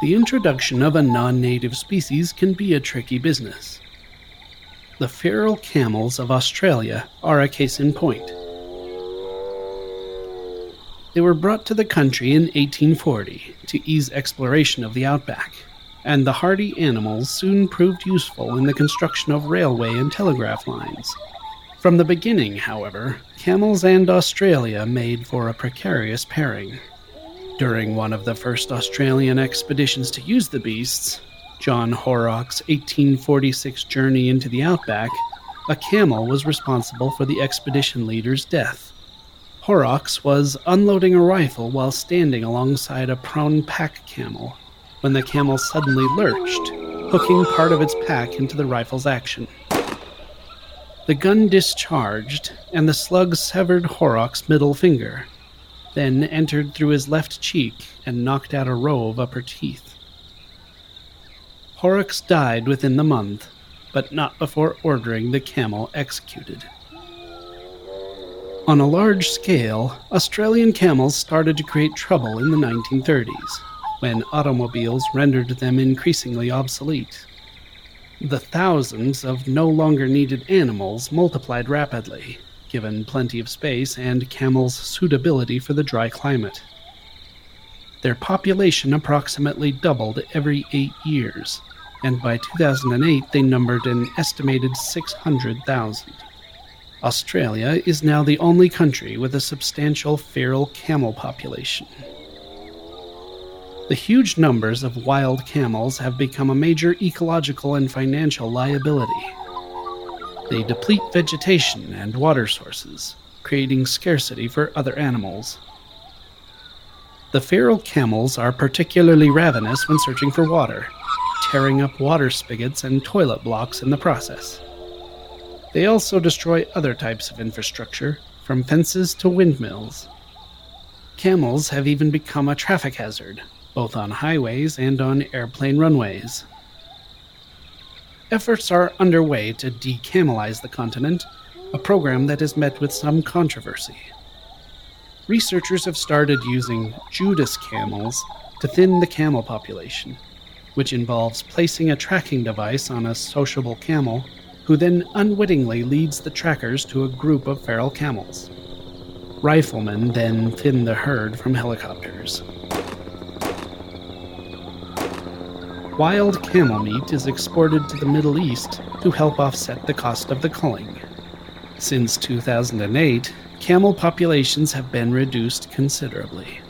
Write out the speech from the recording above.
the introduction of a non native species can be a tricky business. The feral camels of Australia are a case in point. They were brought to the country in 1840 to ease exploration of the outback, and the hardy animals soon proved useful in the construction of railway and telegraph lines. From the beginning, however, camels and Australia made for a precarious pairing. During one of the first Australian expeditions to use the beasts, John Horrocks' 1846 journey into the outback, a camel was responsible for the expedition leader's death. Horrocks was unloading a rifle while standing alongside a prone pack camel when the camel suddenly lurched, hooking part of its pack into the rifle's action. The gun discharged, and the slug severed Horrocks' middle finger, then entered through his left cheek and knocked out a row of upper teeth. Horrocks died within the month, but not before ordering the camel executed. On a large scale, Australian camels started to create trouble in the 1930s, when automobiles rendered them increasingly obsolete. The thousands of no longer needed animals multiplied rapidly, given plenty of space and camels' suitability for the dry climate. Their population approximately doubled every eight years, and by 2008 they numbered an estimated 600,000. Australia is now the only country with a substantial feral camel population. The huge numbers of wild camels have become a major ecological and financial liability. They deplete vegetation and water sources, creating scarcity for other animals. The feral camels are particularly ravenous when searching for water, tearing up water spigots and toilet blocks in the process. They also destroy other types of infrastructure, from fences to windmills. Camels have even become a traffic hazard, both on highways and on airplane runways. Efforts are underway to decamelize the continent, a program that has met with some controversy. Researchers have started using Judas camels to thin the camel population, which involves placing a tracking device on a sociable camel who then unwittingly leads the trackers to a group of feral camels. Riflemen then thin the herd from helicopters. Wild camel meat is exported to the Middle East to help offset the cost of the culling. Since 2008, camel populations have been reduced considerably.